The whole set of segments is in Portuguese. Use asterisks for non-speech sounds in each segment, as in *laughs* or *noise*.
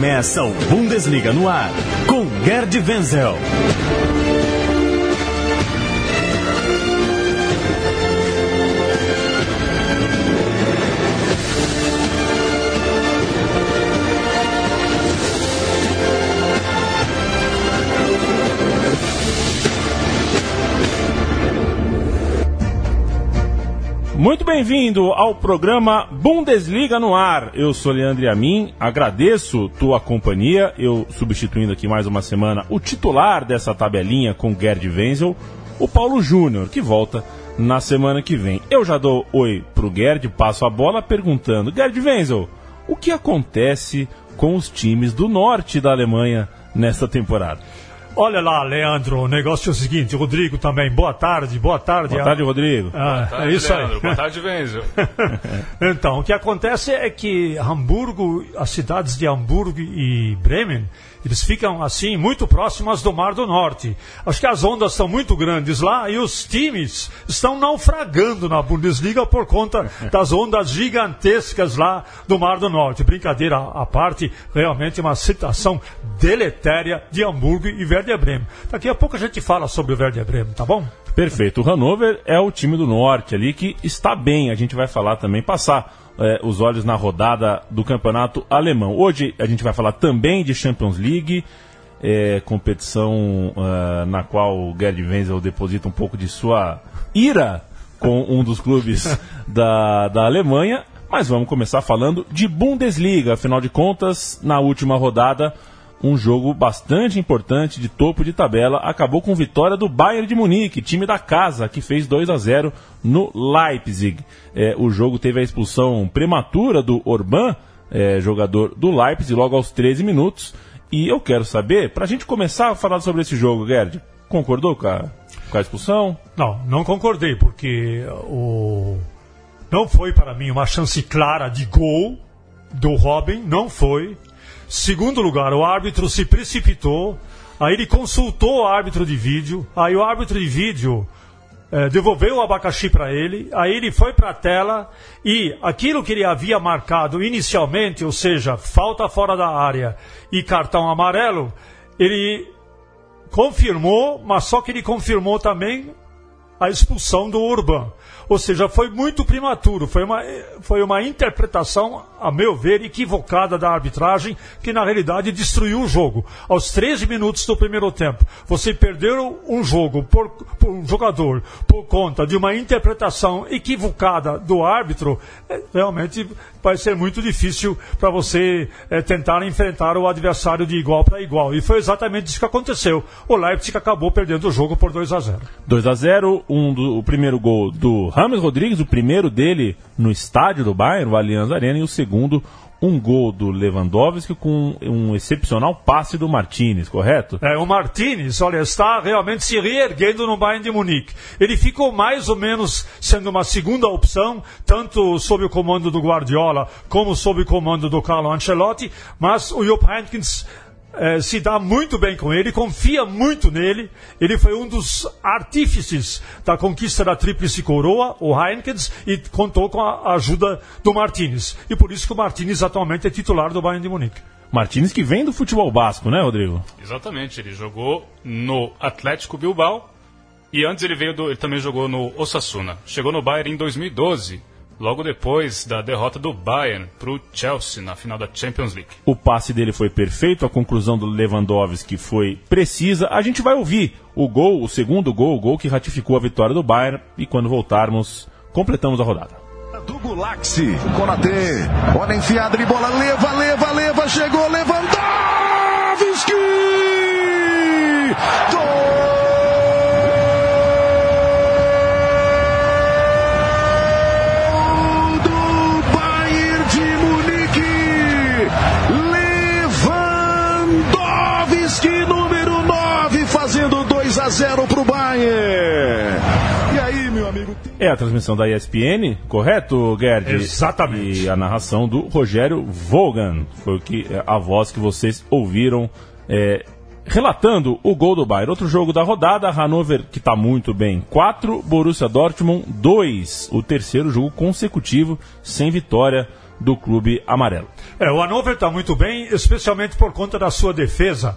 Começa o Bundesliga no ar com Gerd Wenzel. Muito bem-vindo ao programa Bundesliga no ar. Eu sou Leandro Amin, agradeço tua companhia. Eu substituindo aqui mais uma semana o titular dessa tabelinha com Gerd Wenzel, o Paulo Júnior, que volta na semana que vem. Eu já dou oi pro Gerd, passo a bola perguntando: Gerd Wenzel, o que acontece com os times do norte da Alemanha nesta temporada? Olha lá, Leandro, o negócio é o seguinte, Rodrigo também, boa tarde, boa tarde. Boa tarde, Rodrigo. Ah, Boa tarde, é isso Leandro. aí. Boa tarde, Venzo. *laughs* então, o que acontece é que Hamburgo, as cidades de Hamburgo e Bremen, eles ficam assim muito próximas do Mar do Norte. Acho que as ondas são muito grandes lá e os times estão naufragando na Bundesliga por conta *laughs* das ondas gigantescas lá do Mar do Norte. Brincadeira à parte, realmente uma situação deletéria de Hamburgo e Werder Bremen. Daqui a pouco a gente fala sobre o Werder Bremen, tá bom? Perfeito. O Hannover é o time do norte ali que está bem. A gente vai falar também, passar é, os olhos na rodada do campeonato alemão. Hoje a gente vai falar também de Champions League, é, competição ah, na qual o Gerd Wenzel deposita um pouco de sua ira com um dos clubes *laughs* da, da Alemanha. Mas vamos começar falando de Bundesliga. Afinal de contas, na última rodada, um jogo bastante importante de topo de tabela. Acabou com vitória do Bayern de Munique, time da casa, que fez 2 a 0 no Leipzig. É, o jogo teve a expulsão prematura do Orban, é, jogador do Leipzig, logo aos 13 minutos. E eu quero saber, para a gente começar a falar sobre esse jogo, Gerd, concordou com a, com a expulsão? Não, não concordei, porque o... não foi para mim uma chance clara de gol do Robin, não foi. Segundo lugar, o árbitro se precipitou, aí ele consultou o árbitro de vídeo, aí o árbitro de vídeo eh, devolveu o abacaxi para ele, aí ele foi para a tela e aquilo que ele havia marcado inicialmente, ou seja, falta fora da área e cartão amarelo, ele confirmou, mas só que ele confirmou também a expulsão do Urban. Ou seja, foi muito prematuro, foi uma, foi uma interpretação, a meu ver, equivocada da arbitragem, que na realidade destruiu o jogo. Aos 13 minutos do primeiro tempo, você perdeu um jogo por, por um jogador por conta de uma interpretação equivocada do árbitro, é, realmente vai ser muito difícil para você é, tentar enfrentar o adversário de igual para igual. E foi exatamente isso que aconteceu. O Leipzig acabou perdendo o jogo por 2 a 0. 2 a 0 um do, o primeiro gol do Rames Rodrigues, o primeiro dele no estádio do Bayern, o Allianz Arena, e o segundo, um gol do Lewandowski com um excepcional passe do Martinez, correto? É, o Martinez, olha, está realmente se reerguendo no Bayern de Munique. Ele ficou mais ou menos sendo uma segunda opção, tanto sob o comando do Guardiola como sob o comando do Carlo Ancelotti, mas o Jupp Heynckes eh, se dá muito bem com ele, confia muito nele. Ele foi um dos artífices da conquista da Tríplice Coroa, o Heinkens, e contou com a ajuda do Martinez. E por isso que o Martinez atualmente é titular do Bayern de Munique. Martinez que vem do futebol basco, né, Rodrigo? Exatamente, ele jogou no Atlético Bilbao e antes ele veio do, ele também jogou no Osasuna. Chegou no Bayern em 2012, logo depois da derrota do Bayern para o Chelsea na final da Champions League. O passe dele foi perfeito, a conclusão do Lewandowski foi precisa. A gente vai ouvir o gol, o segundo gol, o gol que ratificou a vitória do Bayern e quando voltarmos, completamos a rodada. do Gulaxi. Konatê. Olha enfiada de bola. Leva, leva, leva. Chegou Lewandowski! Gol 2 a 0 pro Bayern. E aí, meu amigo? É a transmissão da ESPN, correto, Gerd? Exatamente. E a narração do Rogério Vogan. Foi o que, a voz que vocês ouviram é, relatando o gol do Bayern. Outro jogo da rodada, Hannover, que está muito bem, 4, Borussia Dortmund 2. O terceiro jogo consecutivo sem vitória do clube amarelo. É, o Hannover está muito bem, especialmente por conta da sua defesa.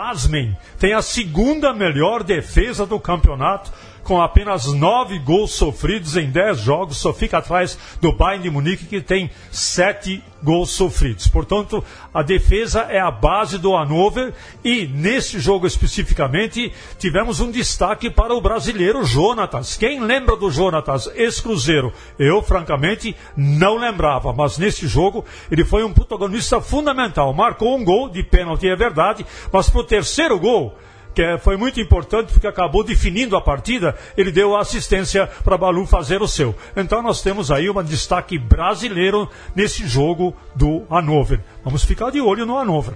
Pasmem, tem a segunda melhor defesa do campeonato com apenas nove gols sofridos em dez jogos, só fica atrás do Bayern de Munique, que tem sete gols sofridos. Portanto, a defesa é a base do Hannover e, nesse jogo especificamente, tivemos um destaque para o brasileiro Jonatas. Quem lembra do Jonatas, ex-cruzeiro? Eu, francamente, não lembrava, mas nesse jogo ele foi um protagonista fundamental. Marcou um gol de pênalti, é verdade, mas para o terceiro gol que é, foi muito importante porque acabou definindo a partida, ele deu assistência para Balu fazer o seu. Então nós temos aí um destaque brasileiro nesse jogo do Hannover. Vamos ficar de olho no Hannover.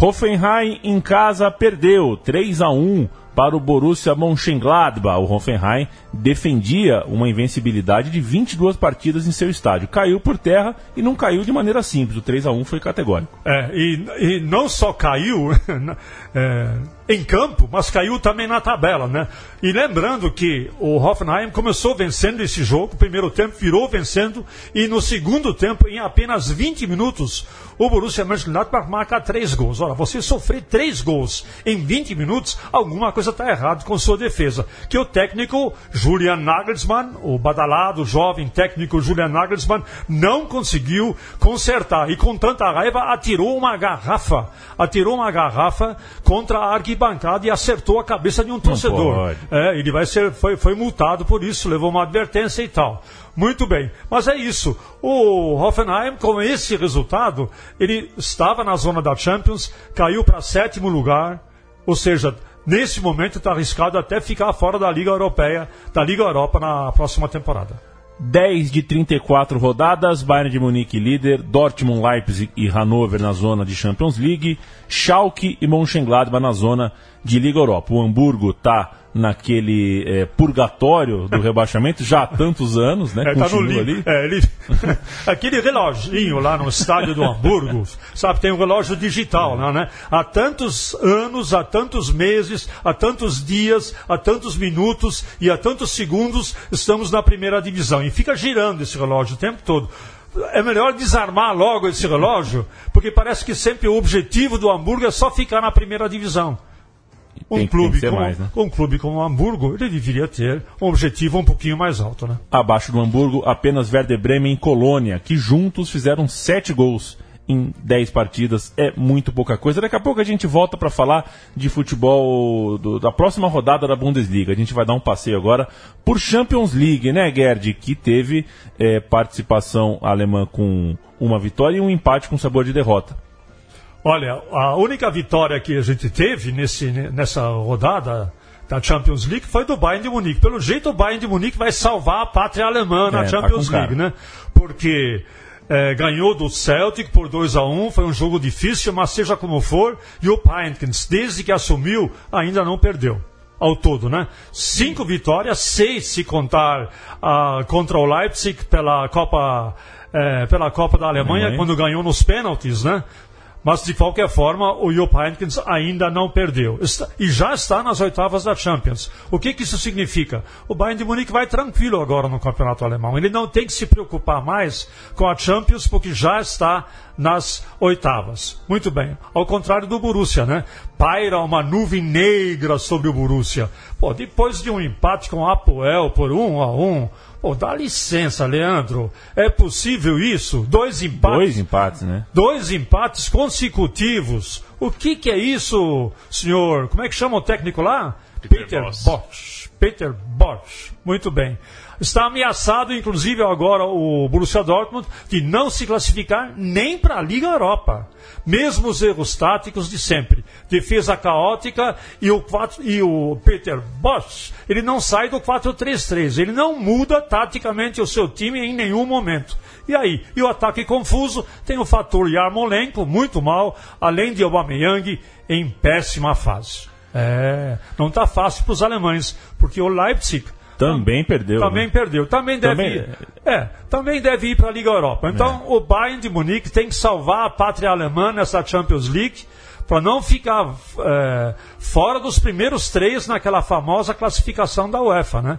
Hoffenheim em casa perdeu 3 a 1 para o Borussia Mönchengladbach. O Hoffenheim defendia uma invencibilidade de 22 partidas em seu estádio. Caiu por terra e não caiu de maneira simples. O 3 a 1 foi categórico. É, e, e não só caiu *laughs* é, em campo, mas caiu também na tabela, né? E lembrando que o Hoffenheim começou vencendo esse jogo, primeiro tempo virou vencendo e no segundo tempo, em apenas 20 minutos, o Borussia Mönchengladbach marca três gols. Ora, você sofrer três gols em 20 minutos, alguma coisa está errada com sua defesa. Que o técnico Julian Nagelsmann, o badalado jovem técnico Julian Nagelsmann, não conseguiu consertar. E com tanta raiva atirou uma garrafa, atirou uma garrafa contra a arquibancada e acertou a cabeça de um torcedor. É, ele vai ser, foi, foi multado por isso, levou uma advertência e tal. Muito bem, mas é isso. O Hoffenheim, com esse resultado, ele estava na zona da Champions, caiu para sétimo lugar, ou seja, nesse momento está arriscado até ficar fora da Liga Europeia, da Liga Europa na próxima temporada. 10 de 34 rodadas, Bayern de Munique líder, Dortmund, Leipzig e Hannover na zona de Champions League, Schalke e Mönchengladbach na zona de Liga Europa. O Hamburgo está naquele é, purgatório do rebaixamento já há tantos anos, né? É, tá no ali. É, ele... *laughs* aquele reloginho lá no estádio do Hamburgo, sabe, tem um relógio digital, é. né? Há tantos anos, há tantos meses, há tantos dias, há tantos minutos e há tantos segundos estamos na primeira divisão. E fica girando esse relógio o tempo todo é melhor desarmar logo esse relógio, porque parece que sempre o objetivo do Hamburgo é só ficar na primeira divisão. Um, tem, clube tem como, mais, né? um clube como o Hamburgo, ele deveria ter um objetivo um pouquinho mais alto, né? Abaixo do Hamburgo, apenas Werder Bremen e Colônia, que juntos fizeram sete gols em 10 partidas é muito pouca coisa. Daqui a pouco a gente volta para falar de futebol do, da próxima rodada da Bundesliga. A gente vai dar um passeio agora por Champions League, né, Gerd? Que teve é, participação alemã com uma vitória e um empate com sabor de derrota. Olha, a única vitória que a gente teve nesse, nessa rodada da Champions League foi do Bayern de Munique. Pelo jeito, o Bayern de Munique vai salvar a pátria alemã na é, Champions tá League, né? Porque é, ganhou do Celtic por 2 a 1 um, foi um jogo difícil, mas seja como for, e o Peinkins, desde que assumiu, ainda não perdeu. Ao todo, né? Cinco vitórias, seis se contar uh, contra o Leipzig pela Copa, é, pela Copa da Alemanha, quando ganhou nos pênaltis, né? Mas, de qualquer forma, o Jupp Heynckes ainda não perdeu. Está, e já está nas oitavas da Champions. O que, que isso significa? O Bayern de Munique vai tranquilo agora no campeonato alemão. Ele não tem que se preocupar mais com a Champions, porque já está nas oitavas. Muito bem. Ao contrário do Borussia, né? Paira uma nuvem negra sobre o Borussia. Pô, depois de um empate com o Apoel por um a um, Pô, dá licença, Leandro. É possível isso? Dois empates. Dois empates, né? Dois empates consecutivos. O que, que é isso, senhor? Como é que chama o técnico lá? Peter, Peter Bosch. Bosch. Peter Bosch. Muito bem. Está ameaçado, inclusive, agora o Borussia Dortmund de não se classificar nem para a Liga Europa. Mesmo os erros táticos de sempre. Defesa caótica e o, 4, e o Peter Bosch, ele não sai do 4-3-3. Ele não muda taticamente o seu time em nenhum momento. E aí? E o ataque confuso tem o fator Yarmolenko, muito mal, além de Aubameyang em péssima fase. É, não está fácil para os alemães, porque o Leipzig também perdeu. Também né? perdeu. Também deve, também... Ir, é, também deve ir para a Liga Europa. Então, é. o Bayern de Munique tem que salvar a pátria alemã nessa Champions League para não ficar é, fora dos primeiros três naquela famosa classificação da UEFA, né?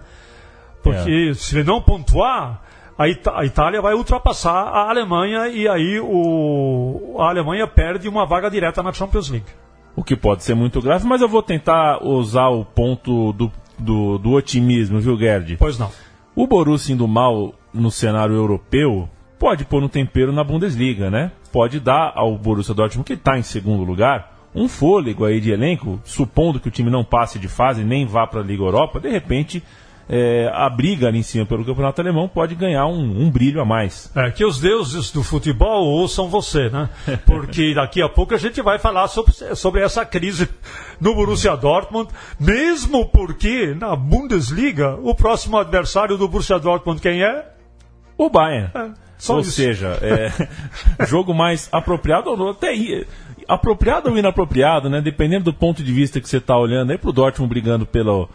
Porque é. se ele não pontuar, a, Ita a, Itália vai ultrapassar a Alemanha e aí o, a Alemanha perde uma vaga direta na Champions League. O que pode ser muito grave, mas eu vou tentar usar o ponto do, do, do otimismo, viu, Gerd? Pois não. O Borussia indo mal no cenário europeu pode pôr um tempero na Bundesliga, né? Pode dar ao Borussia Dortmund, que está em segundo lugar, um fôlego aí de elenco, supondo que o time não passe de fase nem vá para a Liga Europa, de repente é, a briga ali em cima pelo campeonato alemão pode ganhar um, um, brilho a mais. É, que os deuses do futebol ouçam você, né? Porque *laughs* daqui a pouco a gente vai falar sobre, sobre essa crise no Borussia Dortmund, mesmo porque na Bundesliga o próximo adversário do Borussia Dortmund quem é? O Bayern. É, ou isso. seja, é, *laughs* jogo mais apropriado ou até apropriado ou inapropriado, né? Dependendo do ponto de vista que você está olhando aí pro Dortmund brigando pelo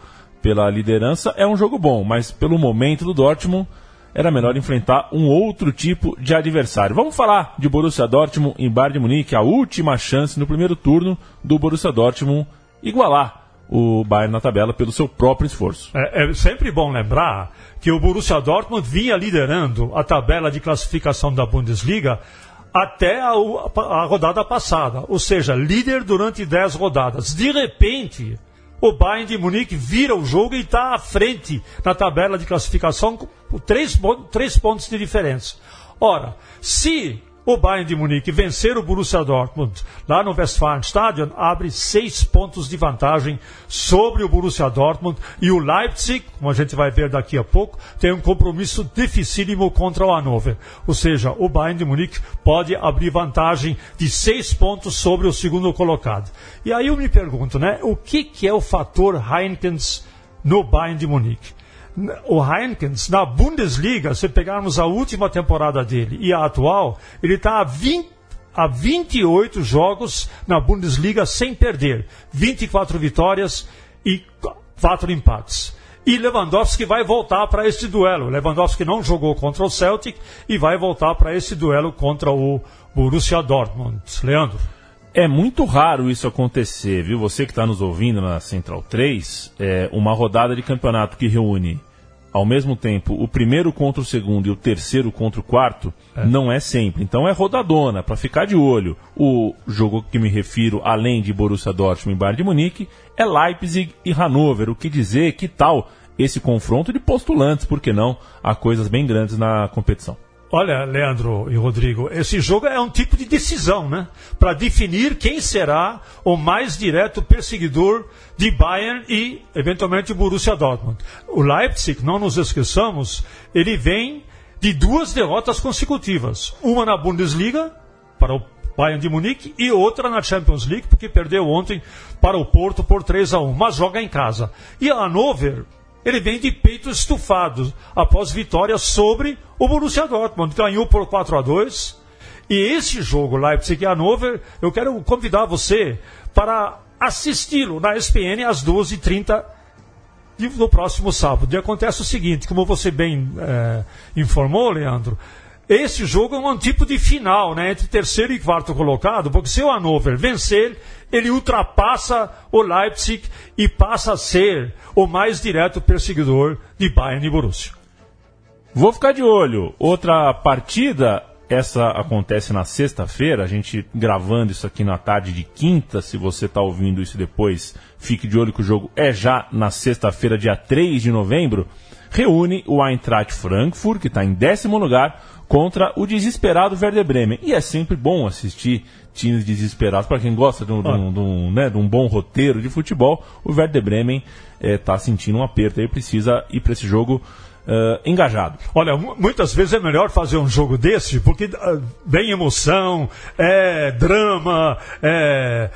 pela liderança, é um jogo bom, mas pelo momento do Dortmund era melhor enfrentar um outro tipo de adversário. Vamos falar de Borussia Dortmund em Bayern de Munique, a última chance no primeiro turno do Borussia Dortmund igualar o Bayern na tabela pelo seu próprio esforço. É, é, sempre bom lembrar que o Borussia Dortmund vinha liderando a tabela de classificação da Bundesliga até a, a rodada passada, ou seja, líder durante 10 rodadas. De repente, o Bayern de Munique vira o jogo e está à frente na tabela de classificação com três, três pontos de diferença. Ora, se o Bayern de Munique vencer o Borussia Dortmund lá no Westfalenstadion, abre seis pontos de vantagem sobre o Borussia Dortmund e o Leipzig, como a gente vai ver daqui a pouco, tem um compromisso dificílimo contra o Hannover. Ou seja, o Bayern de Munique pode abrir vantagem de seis pontos sobre o segundo colocado. E aí eu me pergunto, né, o que, que é o fator Heinkens no Bayern de Munique? O Heinkens, na Bundesliga, se pegarmos a última temporada dele e a atual, ele está a 20 a 28 jogos na Bundesliga sem perder. 24 vitórias e 4 empates. E Lewandowski vai voltar para esse duelo. Lewandowski não jogou contra o Celtic e vai voltar para esse duelo contra o Borussia Dortmund. Leandro. É muito raro isso acontecer, viu? Você que está nos ouvindo na Central 3, é uma rodada de campeonato que reúne ao mesmo tempo o primeiro contra o segundo e o terceiro contra o quarto, é. não é sempre. Então é rodadona, para ficar de olho. O jogo que me refiro, além de Borussia Dortmund e Bayern de Munique, é Leipzig e Hannover. O que dizer, que tal esse confronto de postulantes, por que não? Há coisas bem grandes na competição. Olha, Leandro e Rodrigo, esse jogo é um tipo de decisão, né? Para definir quem será o mais direto perseguidor de Bayern e, eventualmente, Borussia Dortmund. O Leipzig, não nos esqueçamos, ele vem de duas derrotas consecutivas. Uma na Bundesliga, para o Bayern de Munique, e outra na Champions League, porque perdeu ontem para o Porto por 3 a 1 mas joga em casa. E a Hannover ele vem de peito estufado após vitória sobre o Borussia Dortmund. Ganhou por 4 a 2 E esse jogo, Leipzig e Hannover, eu quero convidar você para assisti-lo na SPN às 12h30 no próximo sábado. E acontece o seguinte, como você bem é, informou, Leandro, esse jogo é um tipo de final, né, entre terceiro e quarto colocado, porque se o Hannover vencer, ele ultrapassa o Leipzig e passa a ser o mais direto perseguidor de Bayern e Borussia. Vou ficar de olho. Outra partida, essa acontece na sexta-feira, a gente gravando isso aqui na tarde de quinta, se você está ouvindo isso depois, fique de olho que o jogo é já na sexta-feira, dia 3 de novembro, reúne o Eintracht Frankfurt, que está em décimo lugar, contra o desesperado Werder Bremen. E é sempre bom assistir times desesperados. Para quem gosta de um, ah. de, um, de, um, né, de um, bom roteiro de futebol, o Werder Bremen está eh, é, sentindo um aperto e precisa ir para esse jogo uh, engajado. Olha, muitas vezes é melhor fazer um jogo desse porque uh, vem emoção, é drama, é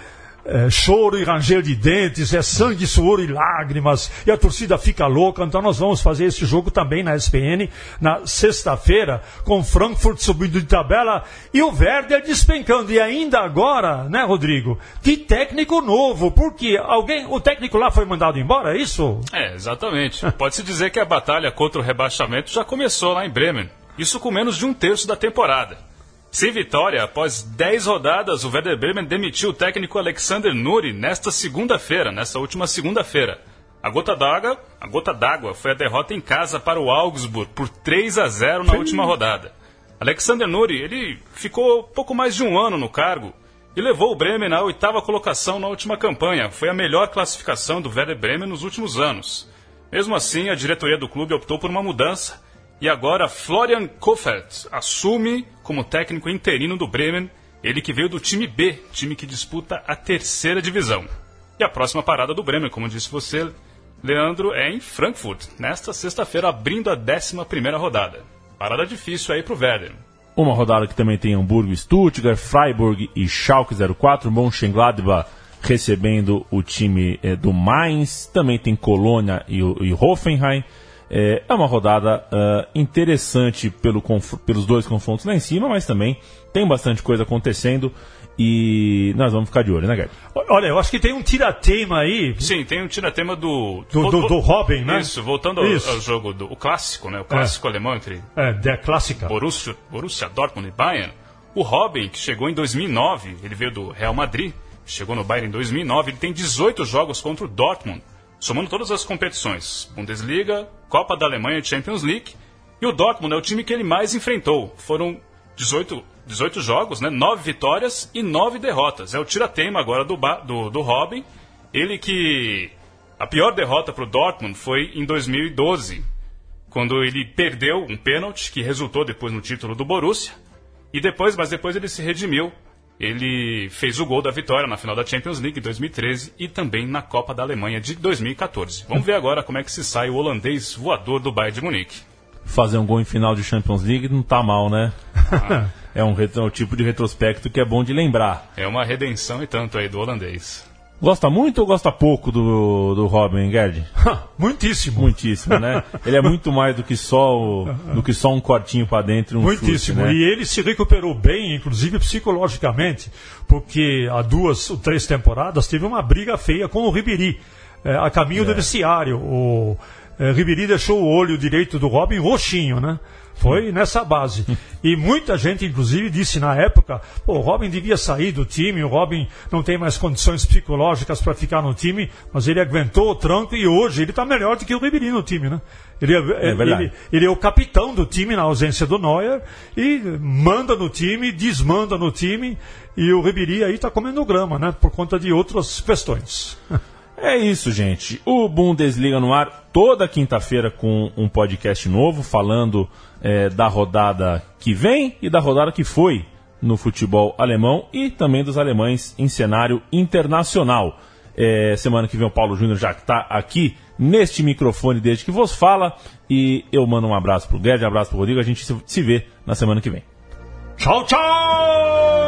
é, choro e ranger de dentes, é sangue, suor e lágrimas, e a torcida fica louca. Então nós vamos fazer esse jogo também na SPN, na sexta-feira, com Frankfurt subindo de tabela e o Werder despencando. E ainda agora, né, Rodrigo, de técnico novo, porque alguém, o técnico lá foi mandado embora, é isso? É, exatamente. Pode-se dizer que a batalha contra o rebaixamento já começou lá em Bremen. Isso com menos de um terço da temporada. Sem vitória, após 10 rodadas, o Werder Bremen demitiu o técnico Alexander Nuri nesta segunda-feira, nesta última segunda-feira. A gota d'água, a gota d'água foi a derrota em casa para o Augsburg por 3 a 0 na última rodada. Alexander Nuri, ele ficou pouco mais de um ano no cargo e levou o Bremen à oitava colocação na última campanha. Foi a melhor classificação do Werder Bremen nos últimos anos. Mesmo assim, a diretoria do clube optou por uma mudança e agora Florian Kofeld assume como técnico interino do Bremen, ele que veio do time B, time que disputa a terceira divisão. E a próxima parada do Bremen, como disse você, Leandro, é em Frankfurt, nesta sexta-feira, abrindo a 11 primeira rodada. Parada difícil aí pro Werder. Uma rodada que também tem Hamburgo, Stuttgart, Freiburg e Schalke 04, Mönchengladbach recebendo o time é, do Mainz, também tem Colônia e, e Hoffenheim. É, é uma rodada uh, interessante pelo pelos dois confrontos lá em cima, mas também tem bastante coisa acontecendo e nós vamos ficar de olho, né, Gerd? Olha, eu acho que tem um tiratema aí. Sim, tem um tiratema do. Do, do, do Robin, né? Isso, voltando Isso. Ao, ao, jogo do o clássico, né? O clássico é. alemão entre. É, da clássica. Borussia, Borussia Dortmund e Bayern. O Robin, que chegou em 2009, ele veio do Real Madrid, chegou no Bayern em 2009, ele tem 18 jogos contra o Dortmund, somando todas as competições: Bundesliga, Copa da Alemanha e Champions League. E o Dortmund é o time que ele mais enfrentou. Foram 18, 18 jogos, né? 9 vitórias e 9 derrotas. É o tira-teima agora do, do, do Robin. Ele que. A pior derrota para o Dortmund foi em 2012, quando ele perdeu um pênalti que resultou depois no título do Borussia. E depois, mas depois ele se redimiu. Ele fez o gol da vitória na final da Champions League em 2013 e também na Copa da Alemanha de 2014. Vamos ver agora como é que se sai o holandês voador do Bayern de Munique fazer um gol em final de Champions League não tá mal, né? *laughs* é, um, é um tipo de retrospecto que é bom de lembrar. É uma redenção e tanto aí do holandês. Gosta muito ou gosta pouco do, do Robin Gerd? Muitíssimo. Muitíssimo, né? *laughs* Ele é muito mais do que só, o, do que só um cortinho para dentro. Um Muitíssimo. Chute, né? E ele se recuperou bem, inclusive psicologicamente, porque há duas ou três temporadas teve uma briga feia com o Ribéry, é, a caminho é. do vestiário. O, é, Ribéry deixou o olho direito do Robin roxinho, né? Foi nessa base. E muita gente, inclusive, disse na época: pô, o Robin devia sair do time, o Robin não tem mais condições psicológicas para ficar no time, mas ele aguentou o tranco e hoje ele está melhor do que o Ribéry no time, né? Ele é, é ele, ele é, o capitão do time na ausência do Neuer e manda no time, desmanda no time e o Ribéry aí está comendo grama, né? Por conta de outras questões. *laughs* É isso, gente. O Bundesliga no ar toda quinta-feira com um podcast novo falando é, da rodada que vem e da rodada que foi no futebol alemão e também dos alemães em cenário internacional. É, semana que vem o Paulo Júnior já está aqui neste microfone desde que vos fala e eu mando um abraço pro Guedes, um abraço pro Rodrigo, a gente se vê na semana que vem. Tchau, tchau!